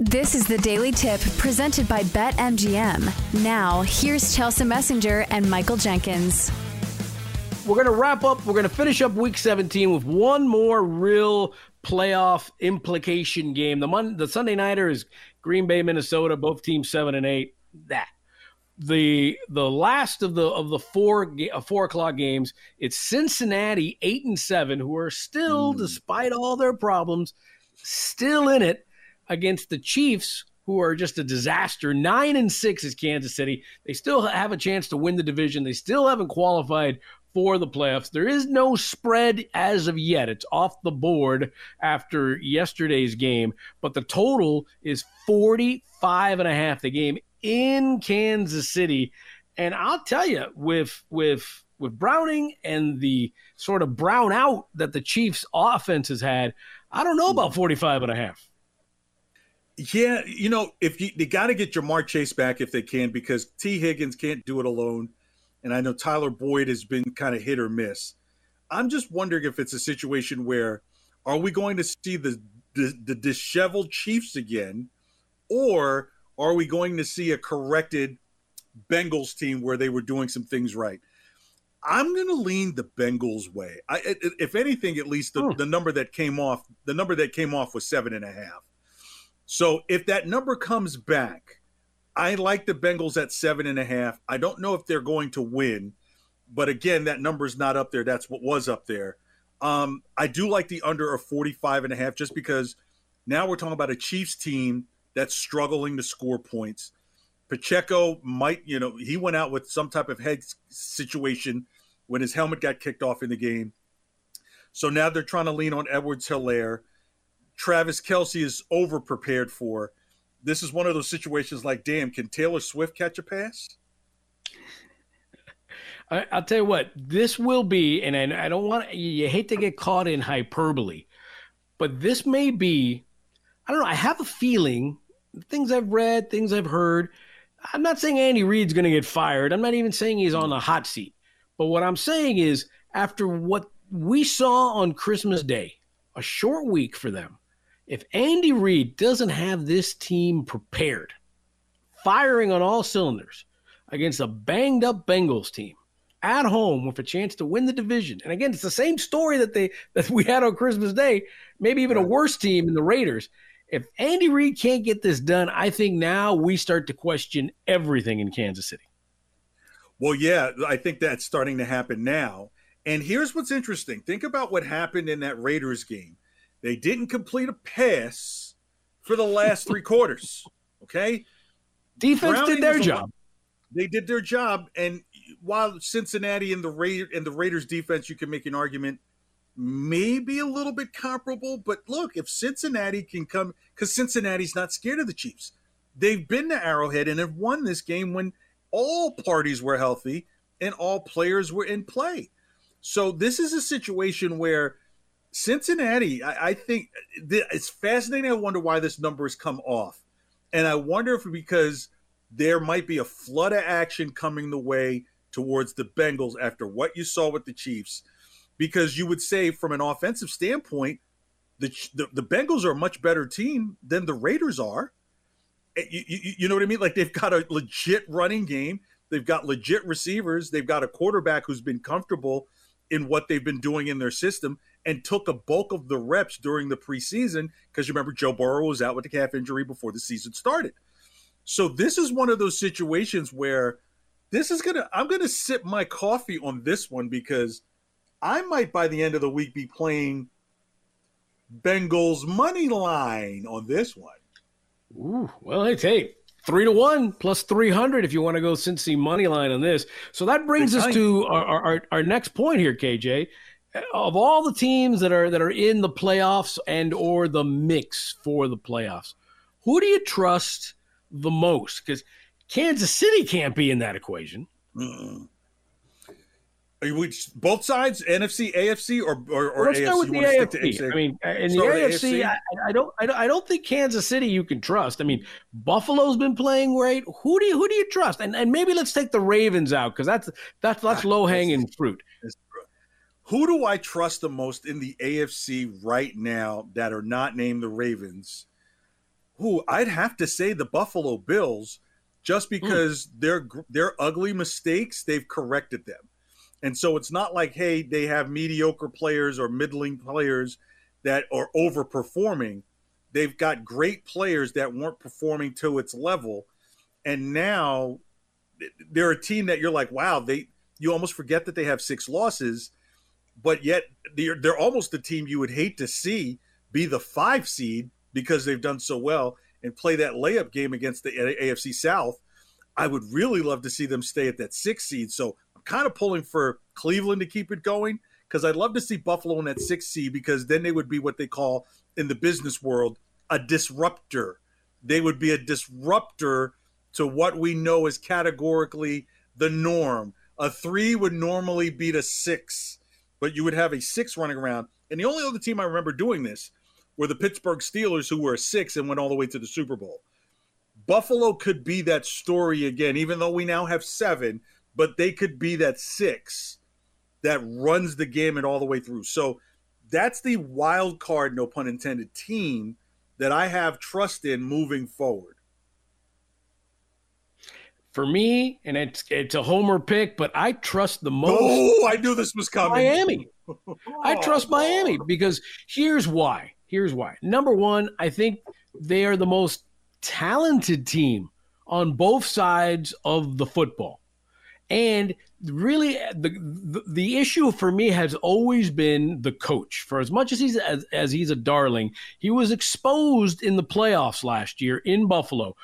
This is the Daily Tip presented by BetMGM. Now, here's Chelsea Messenger and Michael Jenkins. We're going to wrap up. We're going to finish up week 17 with one more real playoff implication game. The Mon- the Sunday nighter is Green Bay, Minnesota, both teams 7 and 8. That the the last of the of the four uh, four o'clock games it's cincinnati eight and seven who are still mm. despite all their problems still in it against the chiefs who are just a disaster. Nine and six is kansas city. They still have a chance to win the division. They still haven't qualified for the playoffs. There is no spread as of yet. It's off the board after yesterday's game but the total is 45 and a half the game in Kansas City. And I'll tell you, with with with Browning and the sort of brown out that the Chiefs offense has had, I don't know about 45 and a half. Yeah, you know, if you they got to get Ja'Marr Chase back if they can, because Tee Higgins can't do it alone, and I know Tyler Boyd has been kind of hit or miss. I'm just wondering if it's a situation where are we going to see the the, the disheveled Chiefs again, or are we going to see a corrected Bengals team where they were doing some things right? I'm going to lean the Bengals way. I, if anything, at least the, oh. the number that came off, the number that came off was seven and a half. So if that number comes back, I like the Bengals at seven and a half. I don't know if they're going to win, but again, that number is not up there. That's what was up there. Um, I do like the under of 45 and a half just because now we're talking about a Chiefs team that's struggling to score points. Pacheco might, you know, he went out with some type of head situation when his helmet got kicked off in the game. So now they're trying to lean on Edwards Helaire. Travis Kelce is over prepared for. This is one of those situations like, damn, can Taylor Swift catch a pass? I, will tell you what, this will be, and I, I don't want you hate to get caught in hyperbole, but this may be I don't know. I have a feeling, things I've read, things I've heard. I'm not saying Andy Reid's going to get fired. I'm not even saying he's on the hot seat. But what I'm saying is, after what we saw on Christmas Day, a short week for them, if Andy Reid doesn't have this team prepared, firing on all cylinders against a banged up Bengals team at home with a chance to win the division. And again, it's the same story that they that we had on Christmas Day, maybe even a worse team in the Raiders if Andy Reid can't get this done, I think now we start to question everything in Kansas City. Well, yeah, I think that's starting to happen now. And here's what's interesting think about what happened in that Raiders game. They didn't complete a pass for the last three quarters. Okay. Defense Browning did their job. They did their job. And while Cincinnati and the Ra- and the Raiders defense, you can make an argument maybe a little bit comparable. But look, if Cincinnati can come, because Cincinnati's not scared of the Chiefs, they've been to Arrowhead and have won this game when all parties were healthy and all players were in play. So this is a situation where Cincinnati, I, I think it's fascinating. I wonder why this number has come off. And I wonder if because there might be a flood of action coming the way towards the Bengals after what you saw with the Chiefs because you would say from an offensive standpoint, the the, the Bengals are a much better team than the Raiders are. Eh, you, you, you know what I mean? Like they've got a legit running game. They've got legit receivers. They've got a quarterback who's been comfortable in what they've been doing in their system. And took a bulk of the reps during the preseason because you remember Joe Burrow was out with the calf injury before the season started. So this is one of those situations where this is gonna I'm gonna sip my coffee on this one because I might by the end of the week be playing Bengals money line on this one. Ooh, well, hey, hey, three to one plus 300 if you want to go Cincy money line on this. So that brings us to our, our, our next point here, KJ. Of all the teams that are that are in the playoffs and or the mix for the playoffs, who do you trust the most? Because Kansas City can't be in that equation. Mm-mm. Are you both sides, NFC, AFC, or or, or Let's AFC? start with the AFC. I mean, in the AFC, I, I, don't, I don't think Kansas City you can trust. I mean, Buffalo's been playing great. Who do you who do you trust? And and maybe let's take the Ravens out because that's that's that's low hanging fruit. Who do I trust the most in the AFC right now that are not named the Ravens? Who I'd have to say the Buffalo Bills, just hmm. because mm. their their ugly mistakes they've corrected them and so it's not like, hey, they have mediocre players or middling players that are overperforming. They've got great players that weren't performing to its level. And now they're a team that you're like, wow, they you almost forget that they have six losses, but yet they're they're almost the team you would hate to see be the five seed because they've done so well and play that layup game against the AFC South. I would really love to see them stay at that six seed. So I'm kind of pulling for Cleveland to keep it going because I'd love to see Buffalo in that six seed because then they would be what they call in the business world a disruptor. They would be a disruptor to what we know is categorically the norm. A three would normally beat a six, but you would have a six running around. And the only other team I remember doing this were the Pittsburgh Steelers, who were a six and went all the way to the Super Bowl. Buffalo could be that story again, even though we now have seven but they could be that six that runs the gamut all the way through. So that's the wild card, no pun intended, team that I have trust in moving forward. For me, and it's it's a homer pick, but I trust the most. Oh, I knew this was coming. Miami. I trust Miami because here's why. Here's why. Number one, I think they are the most talented team on both sides of the football. And really, the, the, the issue for me has always been the coach. For as much as he's as, as he's a darling, he was exposed in the playoffs last year in Buffalo.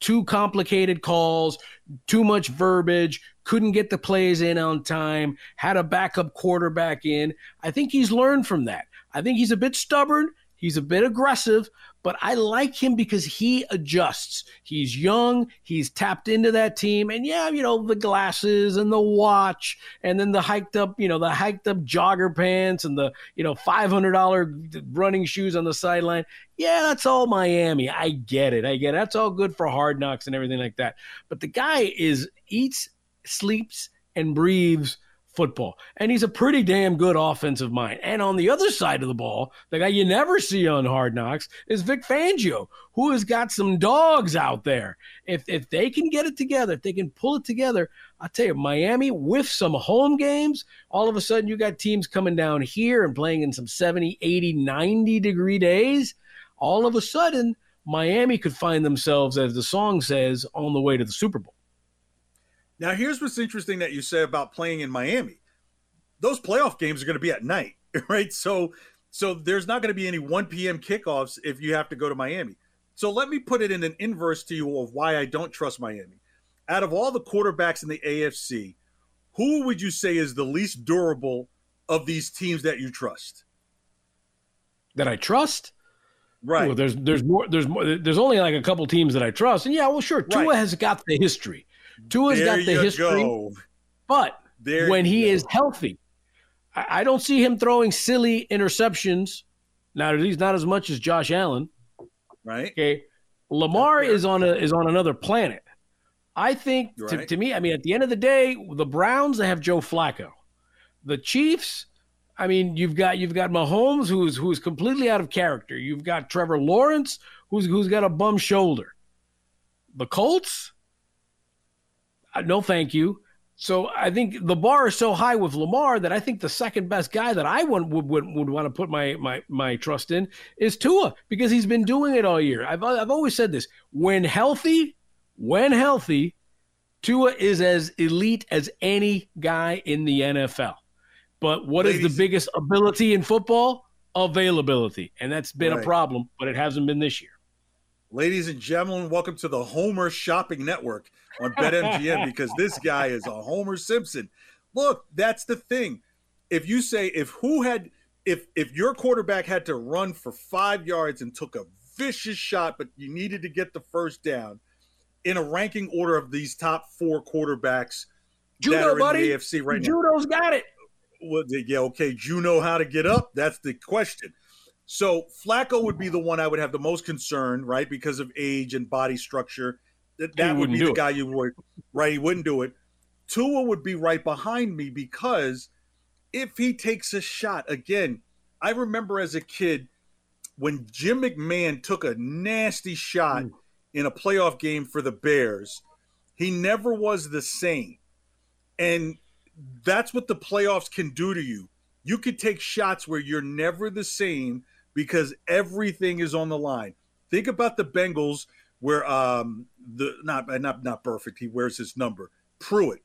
Too complicated calls, too much verbiage, couldn't get the plays in on time, had a backup quarterback in. I think he's learned from that. I think he's a bit stubborn. He's a bit aggressive, but I like him because he adjusts. He's young, he's tapped into that team, and yeah, you know, the glasses and the watch, and then the hiked up, you know, the hiked up jogger pants and the, you know, $500 running shoes on the sideline. Yeah, that's all Miami. I get it. I get it. That's all good for hard knocks and everything like that. But the guy is eats, sleeps, and breathes football. And he's a pretty damn good offensive mind. And on the other side of the ball, the guy you never see on Hard Knocks is Vic Fangio, who has got some dogs out there. If if they can get it together, if they can pull it together, I'll tell you, Miami with some home games, all of a sudden you got teams coming down here and playing in some 70, 80, 90 degree days. All of a sudden, Miami could find themselves, as the song says, on the way to the Super Bowl. Now, here's what's interesting that you say about playing in Miami. Those playoff games are going to be at night, right? So, so there's not going to be any 1 p.m. kickoffs if you have to go to Miami. So let me put it in an inverse to you of why I don't trust Miami. Out of all the quarterbacks in the AFC, who would you say is the least durable of these teams that you trust? That I trust? Right. Well, there's there's more there's more there's only like a couple teams that I trust. And yeah, well sure, Tua right. has got the history. Tua's there got the history, go. but there when he go. is healthy, I, I don't see him throwing silly interceptions. Now he's not as much as Josh Allen, right? Okay, Lamar is on a is on another planet. I think right. to, to me, I mean, at the end of the day, the Browns they have Joe Flacco, the Chiefs. I mean, you've got you've got Mahomes who's who's completely out of character. You've got Trevor Lawrence who's who's got a bum shoulder. The Colts, Uh, no thank you. So I think the bar is so high with Lamar that I think the second best guy that I would would, would, would want to put my, my my trust in is Tua because he's been doing it all year. I've I've always said this: when healthy, when healthy, Tua is as elite as any guy in the NFL. But what Ladies, is the biggest ability in football? Availability, and that's been right. a problem, but it hasn't been this year. Ladies and gentlemen, welcome to the Homer Shopping Network on BetMGM because this guy is a Homer Simpson. Look, that's the thing. If you say if who had if if your quarterback had to run for 5 yards and took a vicious shot but you needed to get the first down in a ranking order of these top 4 quarterbacks Judo, that are buddy. in the AFC right Judo's now. Judo's got it. Well, yeah, okay. You know how to get up? That's the question. So Flacco would be the one I would have the most concern, right, because of age and body structure. That, that would be the it. guy you would, right? He wouldn't do it. Tua would be right behind me because if he takes a shot again, I remember as a kid when Jim McMahon took a nasty shot in a playoff game for the Bears. He never was the same, and that's what the playoffs can do to you. You could take shots where you're never the same because everything is on the line. Think about the Bengals where um the not not not perfect. He wears his number. Pruitt.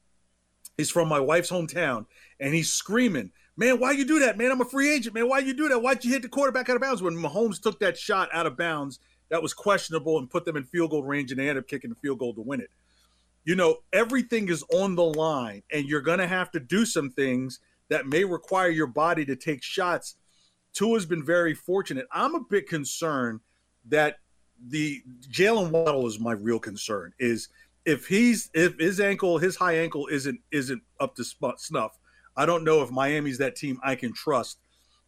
He's from my wife's hometown, and he's screaming, "Man, why you do that, man? I'm a free agent, man. Why you do that? Why'd you hit the quarterback out of bounds?" When Mahomes took that shot out of bounds, that was questionable and put them in field goal range, and they ended up kicking the field goal to win it. You know, everything is on the line, and you're to have to do some things that may require your body to take shots Tua's been very fortunate. I'm a bit concerned that the Jaylen Waddle is my real concern. Is if he's if his ankle, his high ankle isn't isn't up to snuff. I don't know if Miami's that team I can trust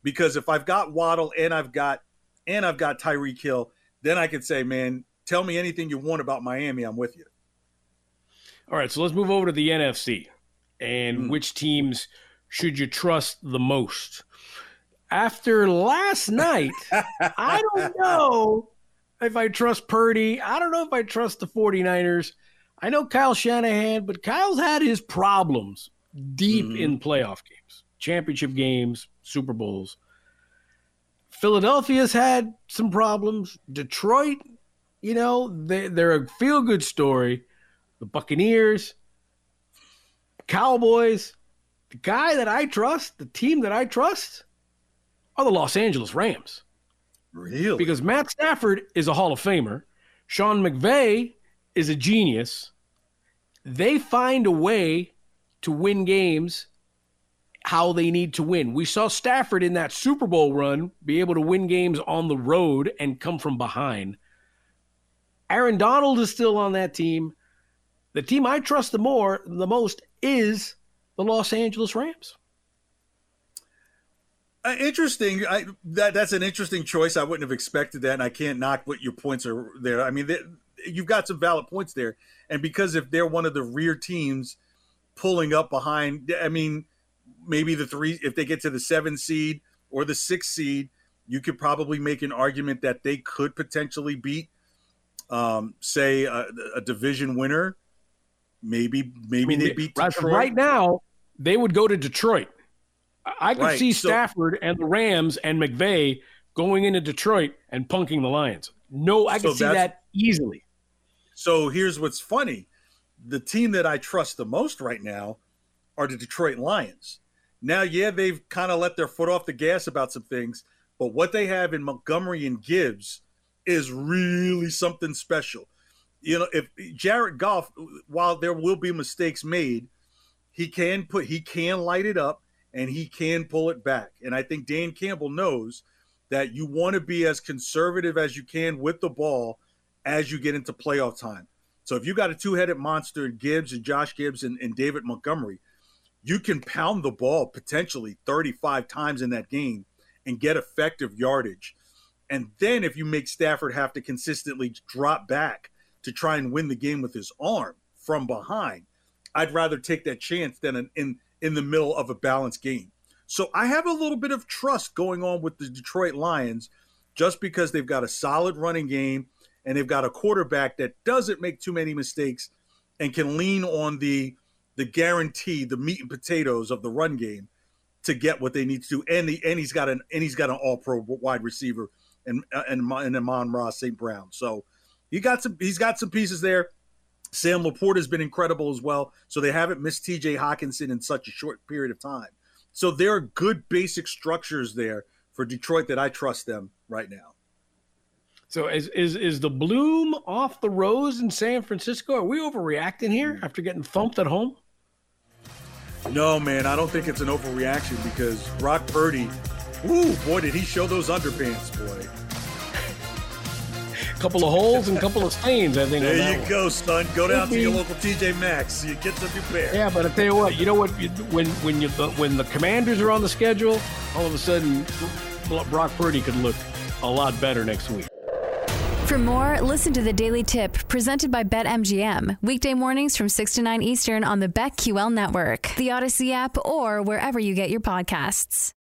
because if I've got Waddle and I've got and I've got Tyreek Hill, then I can say, man, tell me anything you want about Miami. I'm with you. All right, so let's move over to the NFC and mm. which teams should you trust the most? After last night, I don't know if I trust Purdy. I don't know if I trust the 49ers. I know Kyle Shanahan, but Kyle's had his problems deep mm-hmm. in playoff games, championship games, Super Bowls. Philadelphia's had some problems. Detroit, you know, they, they're a feel good story. The Buccaneers, Cowboys, the guy that I trust, the team that I trust, are the Los Angeles Rams. Really? Because Matt Stafford is a Hall of Famer. Sean McVay is a genius. They find a way to win games how they need to win. We saw Stafford in that Super Bowl run be able to win games on the road and come from behind. Aaron Donald is still on that team. The team I trust the more the most is the Los Angeles Rams. Uh, interesting. I, that that's an interesting choice. I wouldn't have expected that, and I can't knock what your points are there. I mean, they, you've got some valid points there, and because if they're one of the rear teams pulling up behind, I mean, maybe the three if they get to the seven seed or the six seed, you could probably make an argument that they could potentially beat, um, say, a, a division winner. Maybe, maybe they beat Detroit. Right now, they would go to Detroit I could right. see Stafford so, and the Rams and McVay going into Detroit and punking the Lions. No, I so can see that easily. So here's what's funny. The team that I trust the most right now are the Detroit Lions. Now, yeah, they've kind of let their foot off the gas about some things, but what they have in Montgomery and Gibbs is really something special. You know, if Jared Goff, while there will be mistakes made, he can put he can light it up and he can pull it back. And I think Dan Campbell knows that you want to be as conservative as you can with the ball as you get into playoff time. So if you got a two-headed monster in Gibbs and Josh Gibbs and, and David Montgomery, you can pound the ball potentially 35 times in that game and get effective yardage. And then if you make Stafford have to consistently drop back to try and win the game with his arm from behind, I'd rather take that chance than an in in the middle of a balanced game. So I have a little bit of trust going on with the Detroit Lions just because they've got a solid running game and they've got a quarterback that doesn't make too many mistakes and can lean on the the guarantee, the meat and potatoes of the run game to get what they need to do. And the and he's got an and he's got an All Pro wide receiver and and and Amon-Ra St. Brown. So he got some he's got some pieces there. Sam LaPorta has been incredible as well. So they haven't missed TJ Hockenson in such a short period of time. So there are good basic structures there for Detroit that I trust them right now. So is is is the bloom off the rose in San Francisco? Are we overreacting here hmm. after getting thumped at home? No, man, I don't think it's an overreaction because Brock Purdy, ooh, boy, did he show those underpants, boy. A couple of holes and a couple of stains, I think. There you one. go, son. Go down to your local TJ Maxx. You get some new pair. Yeah, but I tell you what, you know what? When when you when the Commanders are on the schedule, all of a sudden, Brock Purdy could look a lot better next week. For more, listen to the Daily Tip presented by BetMGM. Weekday mornings from 6 to 9 Eastern on the BetQL network, the Odyssey app, or wherever you get your podcasts.